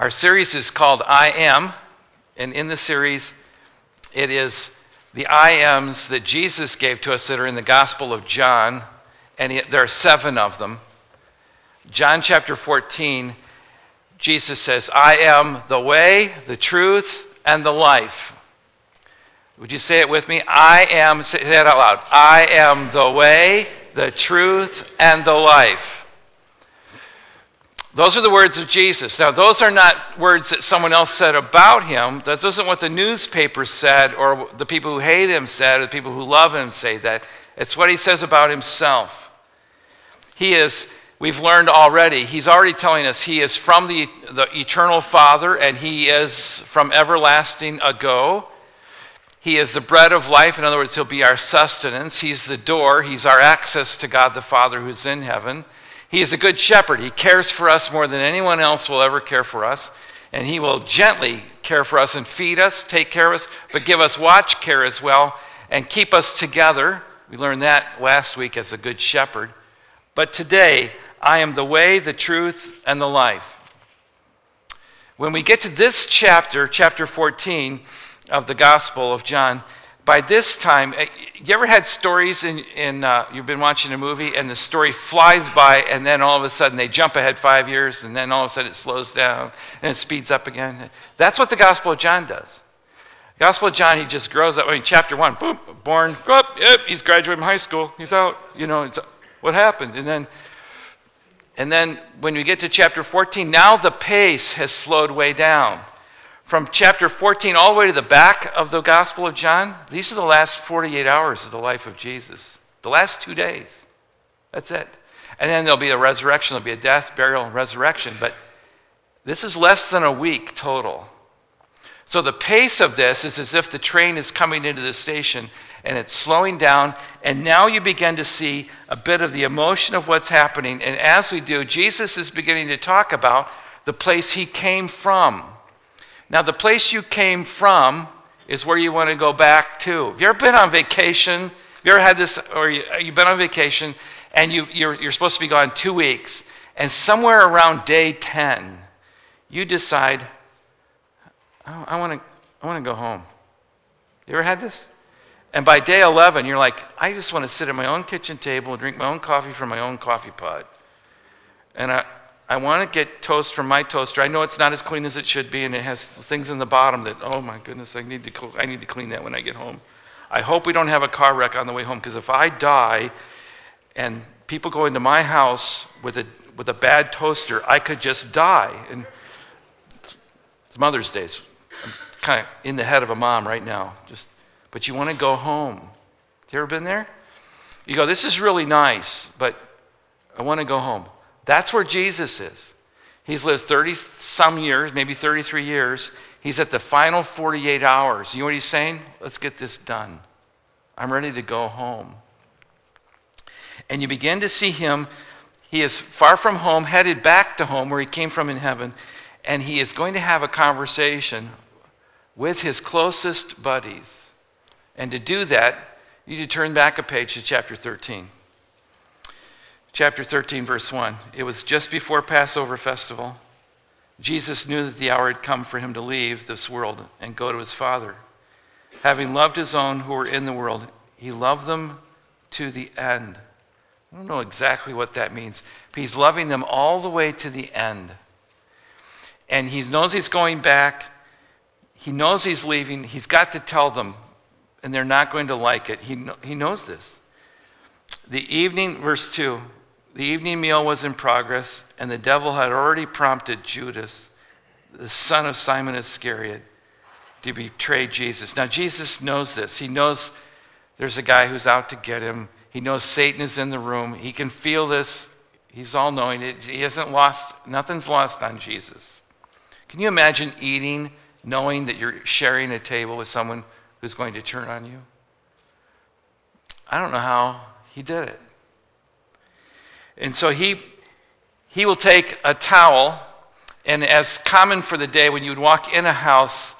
Our series is called I Am, and in the series, it is the I Ams that Jesus gave to us that are in the Gospel of John, and there are seven of them. John chapter 14, Jesus says, I am the way, the truth, and the life. Would you say it with me? I am, say that out loud. I am the way, the truth, and the life. Those are the words of Jesus. Now, those are not words that someone else said about him. That isn't what the newspaper said or the people who hate him said or the people who love him say that. It's what he says about himself. He is, we've learned already, he's already telling us he is from the, the eternal Father and he is from everlasting ago. He is the bread of life. In other words, he'll be our sustenance. He's the door. He's our access to God the Father who's in heaven. He is a good shepherd. He cares for us more than anyone else will ever care for us. And He will gently care for us and feed us, take care of us, but give us watch care as well and keep us together. We learned that last week as a good shepherd. But today, I am the way, the truth, and the life. When we get to this chapter, chapter 14 of the Gospel of John, by this time, eh, you ever had stories in, in uh, you've been watching a movie and the story flies by and then all of a sudden they jump ahead five years and then all of a sudden it slows down and it speeds up again? That's what the Gospel of John does. Gospel of John, he just grows up. I mean, chapter one, boom, born, up, yep, he's graduating from high school, he's out. You know, what happened? And then, and then when we get to chapter 14, now the pace has slowed way down from chapter 14 all the way to the back of the Gospel of John, these are the last 48 hours of the life of Jesus. The last two days. That's it. And then there'll be a resurrection, there'll be a death, burial, and resurrection. But this is less than a week total. So the pace of this is as if the train is coming into the station and it's slowing down. And now you begin to see a bit of the emotion of what's happening. And as we do, Jesus is beginning to talk about the place he came from. Now, the place you came from is where you want to go back to. Have you ever been on vacation? Have you ever had this, or you, uh, have been on vacation and you, you're, you're supposed to be gone two weeks, and somewhere around day 10, you decide, oh, I want to I want to go home. You ever had this? And by day 11, you're like, I just want to sit at my own kitchen table and drink my own coffee from my own coffee pot. And I, I want to get toast from my toaster. I know it's not as clean as it should be, and it has things in the bottom that, oh my goodness, I need to, I need to clean that when I get home. I hope we don't have a car wreck on the way home, because if I die and people go into my house with a, with a bad toaster, I could just die. And it's Mother's Day. So I'm kind of in the head of a mom right now. Just, but you want to go home. You ever been there? You go, this is really nice, but I want to go home. That's where Jesus is. He's lived 30 some years, maybe 33 years. He's at the final 48 hours. You know what he's saying? Let's get this done. I'm ready to go home. And you begin to see him. He is far from home, headed back to home where he came from in heaven. And he is going to have a conversation with his closest buddies. And to do that, you need to turn back a page to chapter 13 chapter 13, verse 1. It was just before Passover festival. Jesus knew that the hour had come for him to leave this world and go to his Father. Having loved his own who were in the world, he loved them to the end. I don't know exactly what that means, but he's loving them all the way to the end. And he knows he's going back. He knows he's leaving. He's got to tell them, and they're not going to like it. He, he knows this. The evening, verse 2, the evening meal was in progress, and the devil had already prompted Judas, the son of Simon Iscariot, to betray Jesus. Now, Jesus knows this. He knows there's a guy who's out to get him. He knows Satan is in the room. He can feel this. He's all knowing. He hasn't lost, nothing's lost on Jesus. Can you imagine eating knowing that you're sharing a table with someone who's going to turn on you? I don't know how he did it. And so he, he will take a towel, and as common for the day, when you would walk in a house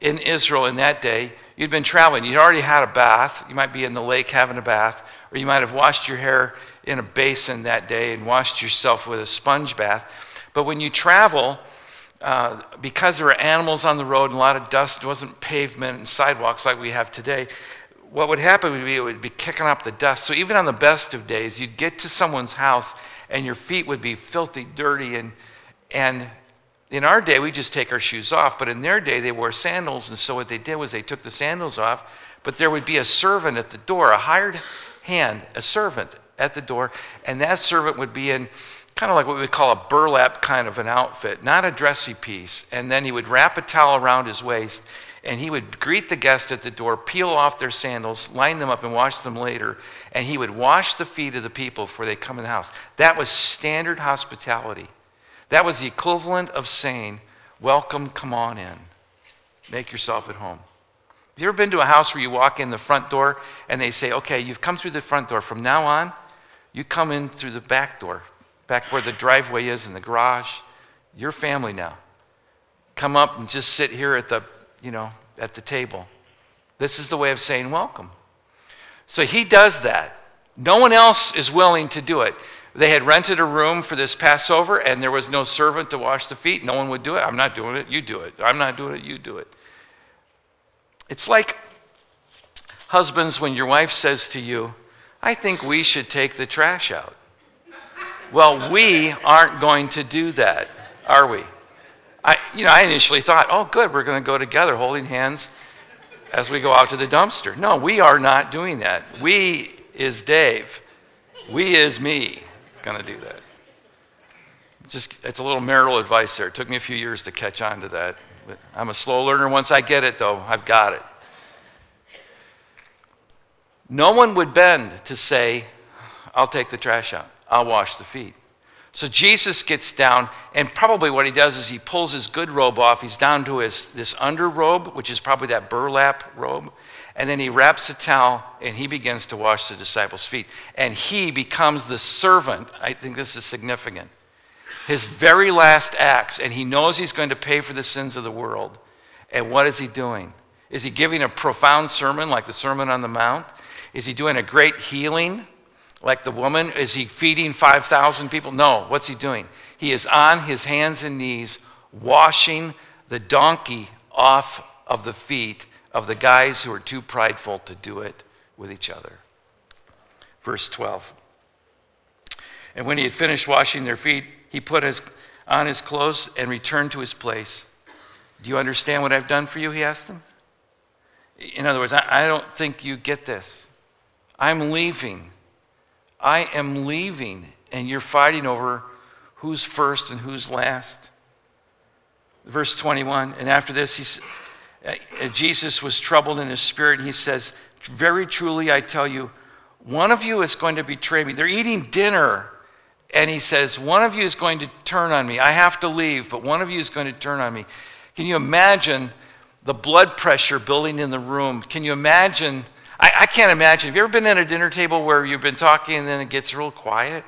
in Israel in that day, you'd been traveling. You'd already had a bath. You might be in the lake having a bath, or you might have washed your hair in a basin that day and washed yourself with a sponge bath. But when you travel, uh, because there were animals on the road and a lot of dust, it wasn't pavement and sidewalks like we have today. What would happen would be it would be kicking up the dust. So even on the best of days, you'd get to someone's house and your feet would be filthy, dirty, and and in our day we just take our shoes off, but in their day they wore sandals, and so what they did was they took the sandals off, but there would be a servant at the door, a hired hand, a servant at the door, and that servant would be in kind of like what we call a burlap kind of an outfit, not a dressy piece. And then he would wrap a towel around his waist and he would greet the guest at the door, peel off their sandals, line them up, and wash them later. And he would wash the feet of the people before they come in the house. That was standard hospitality. That was the equivalent of saying, Welcome, come on in. Make yourself at home. Have you ever been to a house where you walk in the front door and they say, Okay, you've come through the front door. From now on, you come in through the back door back where the driveway is in the garage. Your family now. Come up and just sit here at the, you know, at the table. This is the way of saying welcome. So he does that. No one else is willing to do it. They had rented a room for this Passover, and there was no servant to wash the feet. No one would do it. I'm not doing it. You do it. I'm not doing it. You do it. It's like husbands when your wife says to you, I think we should take the trash out. Well, we aren't going to do that, are we? I, you know, I initially thought, oh, good, we're going to go together holding hands as we go out to the dumpster. No, we are not doing that. We is Dave. We is me going to do that. Just, it's a little marital advice there. It took me a few years to catch on to that. But I'm a slow learner. Once I get it, though, I've got it. No one would bend to say, I'll take the trash out. I'll wash the feet. So Jesus gets down, and probably what he does is he pulls his good robe off. He's down to his this under robe, which is probably that burlap robe, and then he wraps a towel and he begins to wash the disciples' feet. And he becomes the servant. I think this is significant. His very last acts, and he knows he's going to pay for the sins of the world. And what is he doing? Is he giving a profound sermon like the Sermon on the Mount? Is he doing a great healing? Like the woman? Is he feeding 5,000 people? No. What's he doing? He is on his hands and knees washing the donkey off of the feet of the guys who are too prideful to do it with each other. Verse 12. And when he had finished washing their feet, he put his, on his clothes and returned to his place. Do you understand what I've done for you? He asked them. In other words, I, I don't think you get this. I'm leaving. I am leaving, and you're fighting over who's first and who's last. Verse 21, and after this, uh, Jesus was troubled in his spirit, and he says, Very truly, I tell you, one of you is going to betray me. They're eating dinner, and he says, One of you is going to turn on me. I have to leave, but one of you is going to turn on me. Can you imagine the blood pressure building in the room? Can you imagine I, I can't imagine. Have you ever been at a dinner table where you've been talking and then it gets real quiet?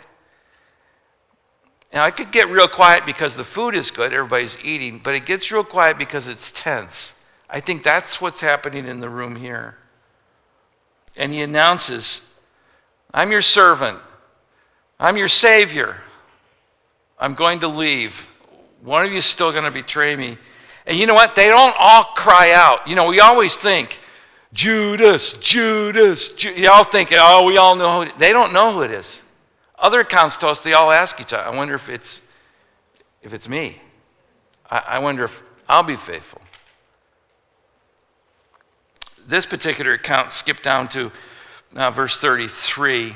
Now, it could get real quiet because the food is good, everybody's eating, but it gets real quiet because it's tense. I think that's what's happening in the room here. And he announces, I'm your servant, I'm your savior, I'm going to leave. One of you is still going to betray me. And you know what? They don't all cry out. You know, we always think, Judas, Judas. Ju-. Y'all think, oh, we all know who They don't know who it is. Other accounts tell us they all ask each other. I wonder if it's, if it's me. I, I wonder if I'll be faithful. This particular account skipped down to uh, verse 33.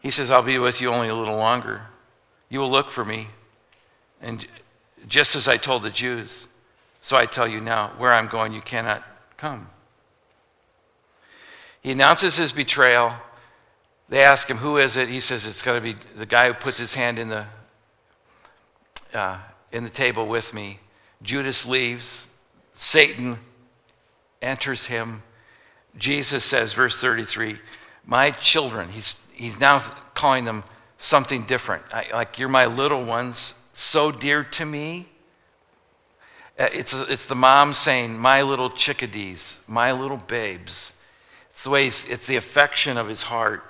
He says, I'll be with you only a little longer. You will look for me. And just as I told the Jews, so I tell you now, where I'm going, you cannot come. He announces his betrayal. They ask him, Who is it? He says, It's going to be the guy who puts his hand in the, uh, in the table with me. Judas leaves. Satan enters him. Jesus says, verse 33, My children, he's, he's now calling them something different. I, like, you're my little ones, so dear to me. Uh, it's, it's the mom saying, My little chickadees, my little babes. It's the way it's the affection of his heart.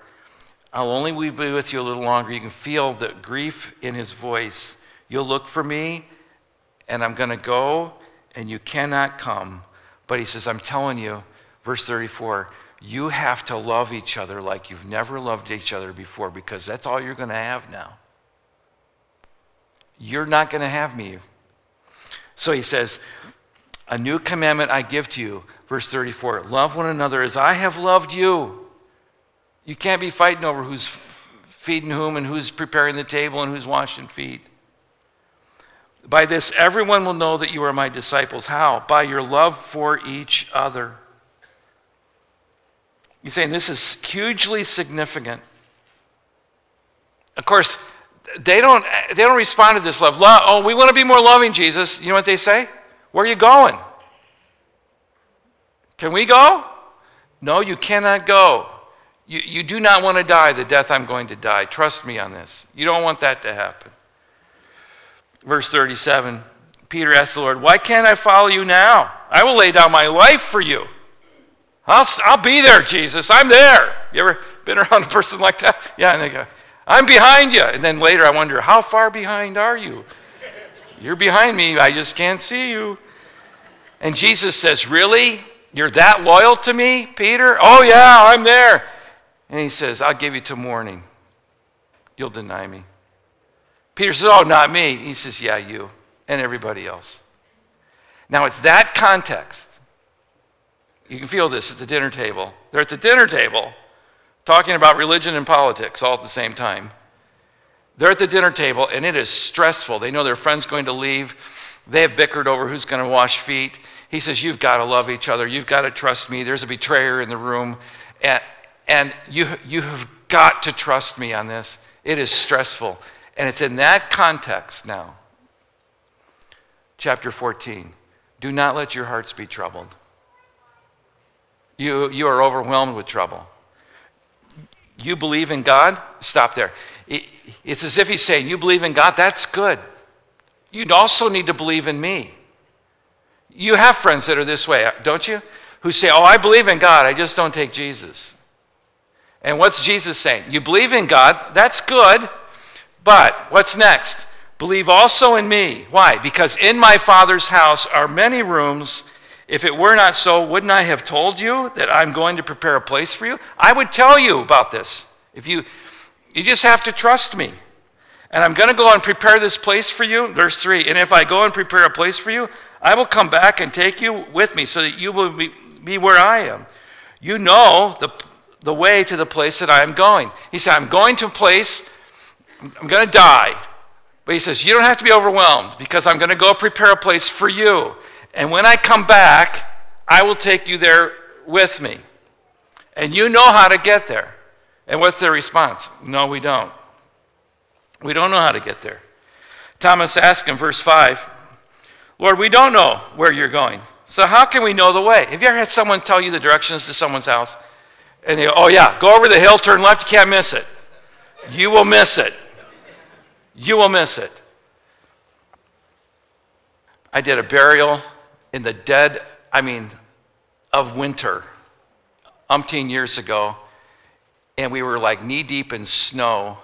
I'll only be with you a little longer. You can feel the grief in his voice. You'll look for me, and I'm going to go, and you cannot come. But he says, I'm telling you, verse 34, you have to love each other like you've never loved each other before because that's all you're going to have now. You're not going to have me. So he says, A new commandment I give to you, verse 34 love one another as I have loved you. You can't be fighting over who's feeding whom and who's preparing the table and who's washing feet. By this, everyone will know that you are my disciples. How? By your love for each other. He's saying this is hugely significant. Of course, they don't, they don't respond to this love. love. Oh, we want to be more loving, Jesus. You know what they say? Where are you going? Can we go? No, you cannot go. You, you do not want to die the death I'm going to die. Trust me on this. You don't want that to happen. Verse 37 Peter asked the Lord, Why can't I follow you now? I will lay down my life for you. I'll, I'll be there, Jesus. I'm there. You ever been around a person like that? Yeah, and they go, I'm behind you. And then later I wonder, How far behind are you? You're behind me. I just can't see you. And Jesus says, Really? You're that loyal to me, Peter? Oh, yeah, I'm there. And he says, I'll give you till morning. You'll deny me. Peter says, Oh, not me. He says, Yeah, you and everybody else. Now, it's that context. You can feel this at the dinner table. They're at the dinner table talking about religion and politics all at the same time. They're at the dinner table, and it is stressful. They know their friend's going to leave. They have bickered over who's going to wash feet. He says, You've got to love each other. You've got to trust me. There's a betrayer in the room. And and you, you have got to trust me on this. It is stressful. And it's in that context now. Chapter 14. Do not let your hearts be troubled. You, you are overwhelmed with trouble. You believe in God? Stop there. It, it's as if he's saying, You believe in God? That's good. You also need to believe in me. You have friends that are this way, uh, don't you? Who say, Oh, I believe in God, I just don't take Jesus. And what's Jesus saying? You believe in God, that's good, but what's next? Believe also in me. Why? Because in my Father's house are many rooms. If it were not so, wouldn't I have told you that I'm going to prepare a place for you? I would tell you about this. If you you just have to trust me. And I'm going to go and prepare this place for you. Verse 3 And if I go and prepare a place for you, I will come back and take you with me so that you will be, be where I am. You know the the way to the place that I am going. He said, I'm going to a place, I'm going to die. But he says, You don't have to be overwhelmed because I'm going to go prepare a place for you. And when I come back, I will take you there with me. And you know how to get there. And what's their response? No, we don't. We don't know how to get there. Thomas asked in verse 5, Lord, we don't know where you're going. So how can we know the way? Have you ever had someone tell you the directions to someone's house? And they go, oh, yeah, go over the hill, turn left, you can't miss it. You will miss it. You will miss it. I did a burial in the dead, I mean, of winter, umpteen years ago, and we were like knee deep in snow.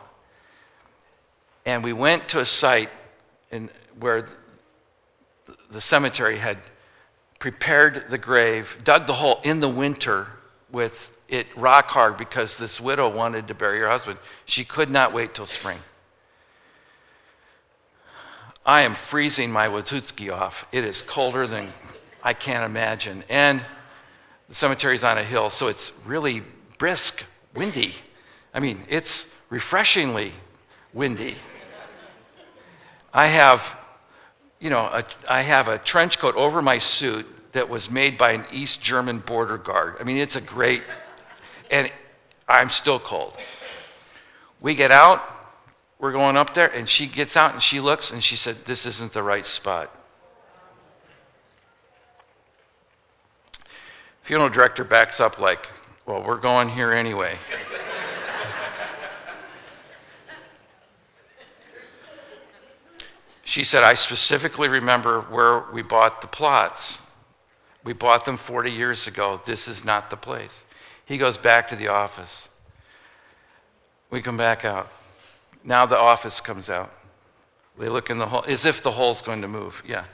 And we went to a site in, where the cemetery had prepared the grave, dug the hole in the winter with it rock hard because this widow wanted to bury her husband. She could not wait till spring. I am freezing my Watutsky off. It is colder than I can't imagine. And the cemetery's on a hill, so it's really brisk, windy. I mean, it's refreshingly windy. I have, you know, a, I have a trench coat over my suit that was made by an East German border guard. I mean, it's a great and I'm still cold. We get out, we're going up there, and she gets out and she looks and she said, This isn't the right spot. Funeral director backs up, like, Well, we're going here anyway. she said, I specifically remember where we bought the plots. We bought them 40 years ago. This is not the place. He goes back to the office. We come back out. Now the office comes out. They look in the hole, as if the hole's going to move. Yeah.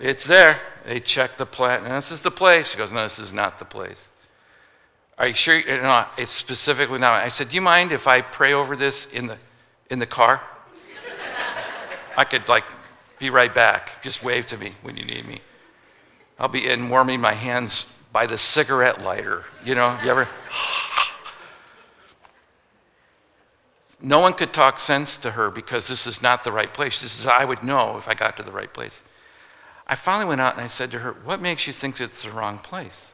It's there. They check the plant. And this is the place. She goes, No, this is not the place. Are you sure? No, it's specifically not. I said, Do you mind if I pray over this in the, in the car? I could, like, be right back. Just wave to me when you need me. I'll be in warming my hands by the cigarette lighter. You know, you ever? No one could talk sense to her because this is not the right place. This is, I would know if I got to the right place. I finally went out and I said to her, What makes you think it's the wrong place?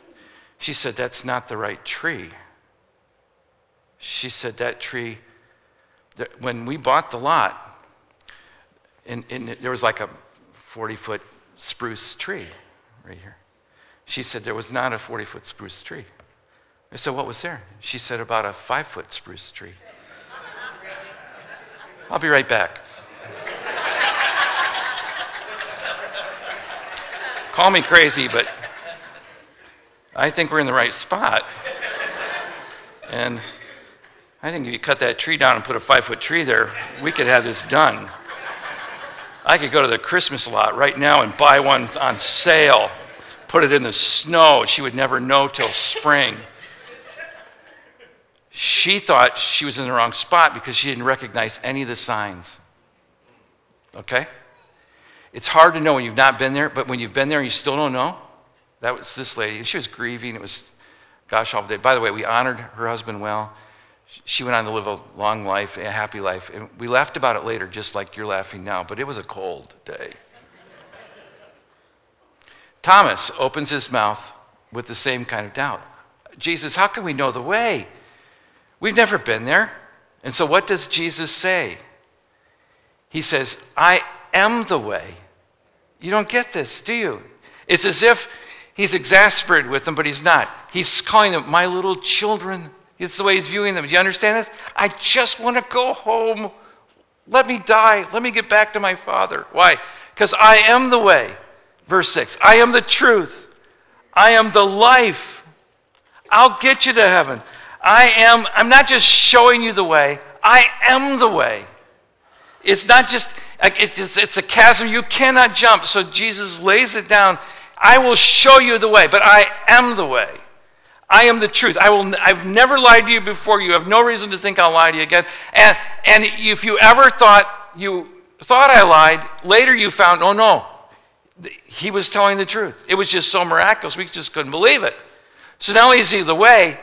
She said, That's not the right tree. She said, That tree, when we bought the lot, and, and there was like a 40 foot spruce tree right here. She said, There was not a 40 foot spruce tree. I said, What was there? She said, About a five foot spruce tree. I'll be right back. Call me crazy, but I think we're in the right spot. And I think if you cut that tree down and put a five foot tree there, we could have this done. I could go to the Christmas lot right now and buy one on sale, put it in the snow. She would never know till spring she thought she was in the wrong spot because she didn't recognize any of the signs. Okay? It's hard to know when you've not been there, but when you've been there and you still don't know, that was this lady. She was grieving. It was, gosh, all day. By the way, we honored her husband well. She went on to live a long life, a happy life. And we laughed about it later, just like you're laughing now, but it was a cold day. Thomas opens his mouth with the same kind of doubt Jesus, how can we know the way? We've never been there. And so, what does Jesus say? He says, I am the way. You don't get this, do you? It's as if he's exasperated with them, but he's not. He's calling them my little children. It's the way he's viewing them. Do you understand this? I just want to go home. Let me die. Let me get back to my father. Why? Because I am the way. Verse 6 I am the truth. I am the life. I'll get you to heaven. I am, I'm not just showing you the way, I am the way. It's not just, it's, it's a chasm you cannot jump. So Jesus lays it down. I will show you the way, but I am the way. I am the truth. I will, I've never lied to you before. You have no reason to think I'll lie to you again. And, and if you ever thought you thought I lied, later you found, oh no, he was telling the truth. It was just so miraculous. We just couldn't believe it. So now he's the way,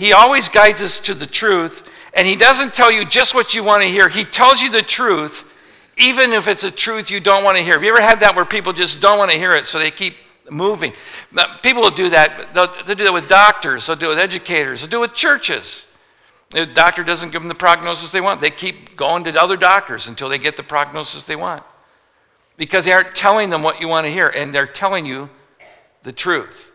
he always guides us to the truth, and He doesn't tell you just what you want to hear. He tells you the truth, even if it's a truth you don't want to hear. Have you ever had that where people just don't want to hear it, so they keep moving? People will do that. They'll, they'll do that with doctors, they'll do it with educators, they'll do it with churches. The doctor doesn't give them the prognosis they want. They keep going to other doctors until they get the prognosis they want. Because they aren't telling them what you want to hear, and they're telling you the truth.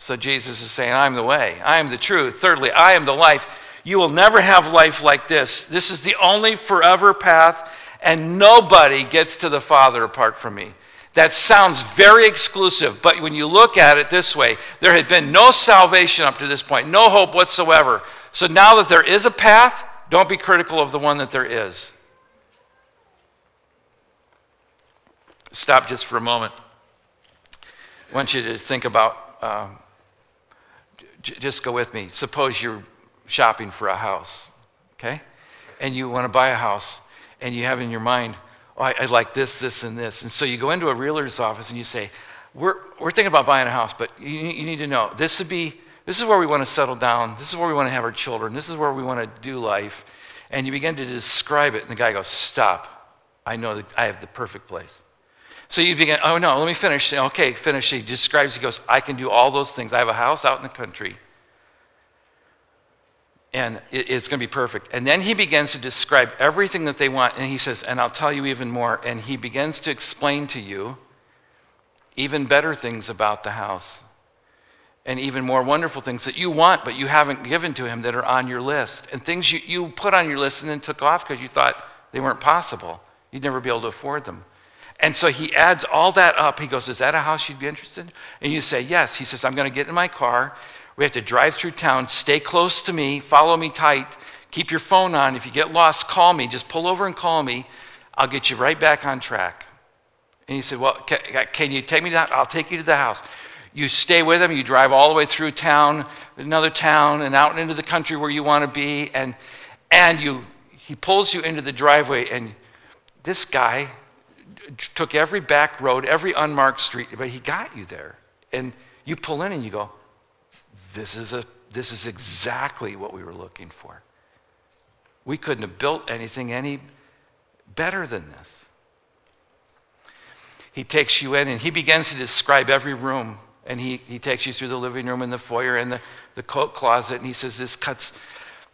So Jesus is saying, I'm the way, I am the truth. Thirdly, I am the life. You will never have life like this. This is the only forever path, and nobody gets to the Father apart from me. That sounds very exclusive, but when you look at it this way, there had been no salvation up to this point, no hope whatsoever. So now that there is a path, don't be critical of the one that there is. Stop just for a moment. I want you to think about um, just go with me. Suppose you're shopping for a house, okay? And you want to buy a house, and you have in your mind, oh, I, I like this, this, and this. And so you go into a realtor's office and you say, we're, we're thinking about buying a house, but you, you need to know this would be, this is where we want to settle down. This is where we want to have our children. This is where we want to do life. And you begin to describe it, and the guy goes, Stop. I know that I have the perfect place. So you begin, oh no, let me finish. Okay, finish. He describes, he goes, I can do all those things. I have a house out in the country. And it's going to be perfect. And then he begins to describe everything that they want. And he says, and I'll tell you even more. And he begins to explain to you even better things about the house and even more wonderful things that you want, but you haven't given to him that are on your list. And things you, you put on your list and then took off because you thought they weren't possible. You'd never be able to afford them. And so he adds all that up. He goes, Is that a house you'd be interested in? And you say, Yes. He says, I'm going to get in my car. We have to drive through town. Stay close to me. Follow me tight. Keep your phone on. If you get lost, call me. Just pull over and call me. I'll get you right back on track. And he said, Well, can, can you take me down? I'll take you to the house. You stay with him, you drive all the way through town, another town, and out into the country where you want to be, and, and you, he pulls you into the driveway, and this guy took every back road, every unmarked street, but he got you there. And you pull in and you go, This is, a, this is exactly what we were looking for. We couldn't have built anything any better than this. He takes you in and he begins to describe every room. And he, he takes you through the living room and the foyer and the, the coat closet. And he says, This cuts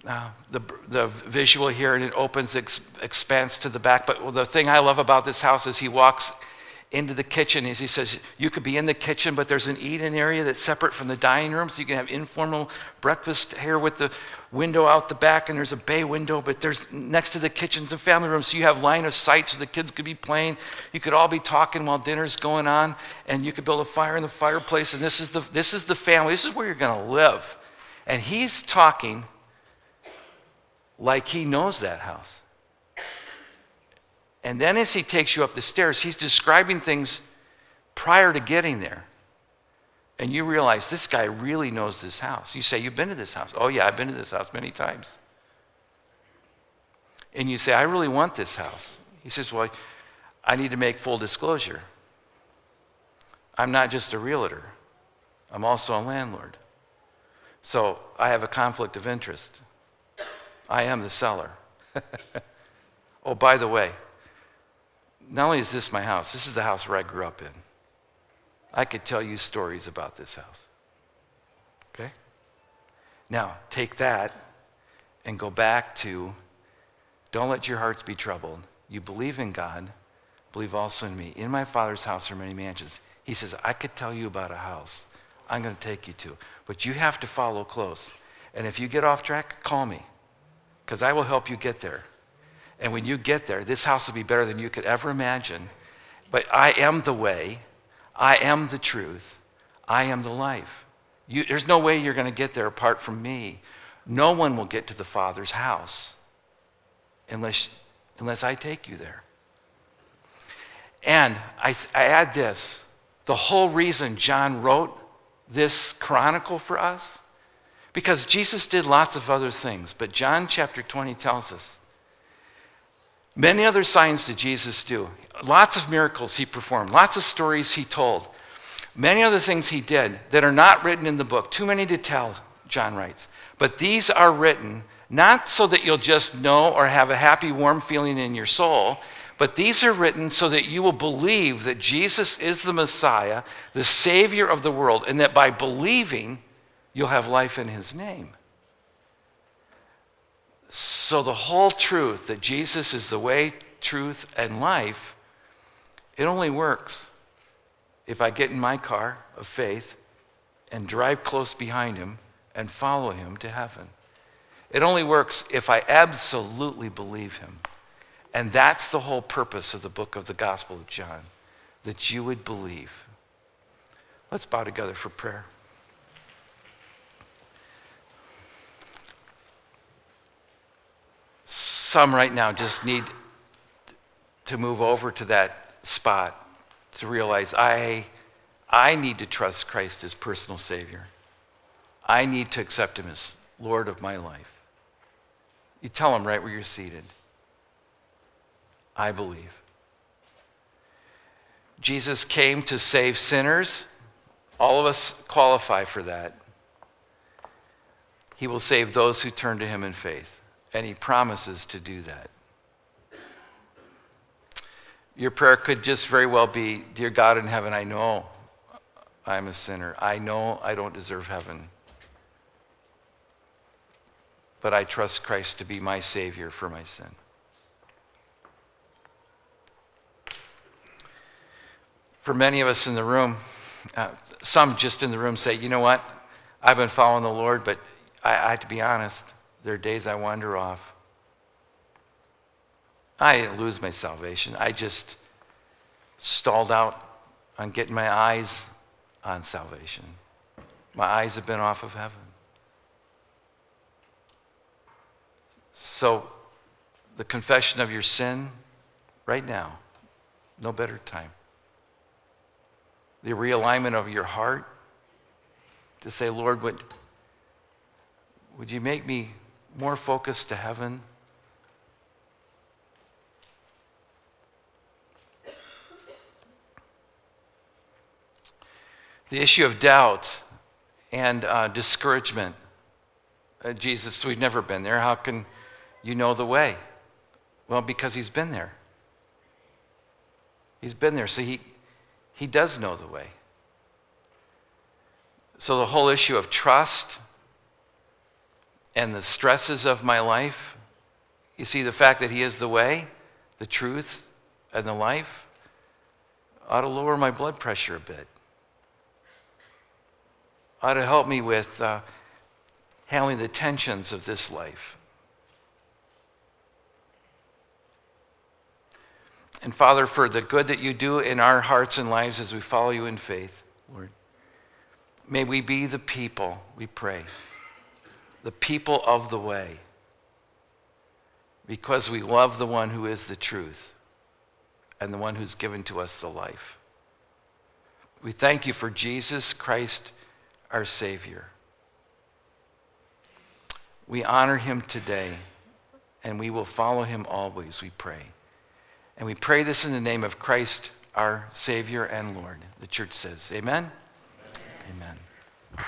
uh, the, the visual here and it opens, ex, expands to the back. But the thing I love about this house is he walks into the kitchen. He says, You could be in the kitchen, but there's an eating area that's separate from the dining room, so you can have informal breakfast here with the window out the back, and there's a bay window, but there's next to the kitchen's a family room, so you have line of sight so the kids could be playing. You could all be talking while dinner's going on, and you could build a fire in the fireplace, and this is the, this is the family. This is where you're going to live. And he's talking like he knows that house. And then as he takes you up the stairs, he's describing things prior to getting there. And you realize this guy really knows this house. You say, You've been to this house. Oh, yeah, I've been to this house many times. And you say, I really want this house. He says, Well, I need to make full disclosure. I'm not just a realtor, I'm also a landlord. So I have a conflict of interest. I am the seller. oh, by the way, not only is this my house, this is the house where I grew up in. I could tell you stories about this house. Okay? Now, take that and go back to don't let your hearts be troubled. You believe in God, believe also in me. In my Father's house are many mansions. He says, I could tell you about a house I'm going to take you to, but you have to follow close. And if you get off track, call me because I will help you get there. And when you get there, this house will be better than you could ever imagine. But I am the way, I am the truth, I am the life. You, there's no way you're going to get there apart from me. No one will get to the Father's house unless, unless I take you there. And I, I add this the whole reason John wrote this chronicle for us, because Jesus did lots of other things, but John chapter 20 tells us Many other signs did Jesus do. Lots of miracles he performed, lots of stories he told. Many other things he did that are not written in the book. Too many to tell, John writes. But these are written not so that you'll just know or have a happy, warm feeling in your soul, but these are written so that you will believe that Jesus is the Messiah, the Savior of the world, and that by believing, you'll have life in his name. So, the whole truth that Jesus is the way, truth, and life, it only works if I get in my car of faith and drive close behind him and follow him to heaven. It only works if I absolutely believe him. And that's the whole purpose of the book of the Gospel of John, that you would believe. Let's bow together for prayer. Some right now just need to move over to that spot to realize I, I need to trust Christ as personal Savior. I need to accept Him as Lord of my life. You tell Him right where you're seated. I believe. Jesus came to save sinners. All of us qualify for that. He will save those who turn to Him in faith and He promises to do that. Your prayer could just very well be Dear God in heaven, I know I'm a sinner. I know I don't deserve heaven. But I trust Christ to be my Savior for my sin. For many of us in the room, uh, some just in the room say, you know what? I've been following the Lord, but I, I have to be honest. There are days I wander off. I didn't lose my salvation. I just stalled out on getting my eyes on salvation. My eyes have been off of heaven. So, the confession of your sin, right now. No better time. The realignment of your heart to say, Lord, would, would you make me more focused to heaven? The issue of doubt and uh, discouragement. Uh, Jesus, we've never been there. How can you know the way? Well, because he's been there. He's been there, so he, he does know the way. So the whole issue of trust and the stresses of my life, you see, the fact that he is the way, the truth, and the life ought to lower my blood pressure a bit. Ought to help me with uh, handling the tensions of this life. And Father, for the good that you do in our hearts and lives as we follow you in faith, Lord, may we be the people, we pray, the people of the way, because we love the one who is the truth and the one who's given to us the life. We thank you for Jesus Christ our Savior. We honor him today, and we will follow him always, we pray. And we pray this in the name of Christ, our Savior and Lord. The church says, Amen. Amen. Amen.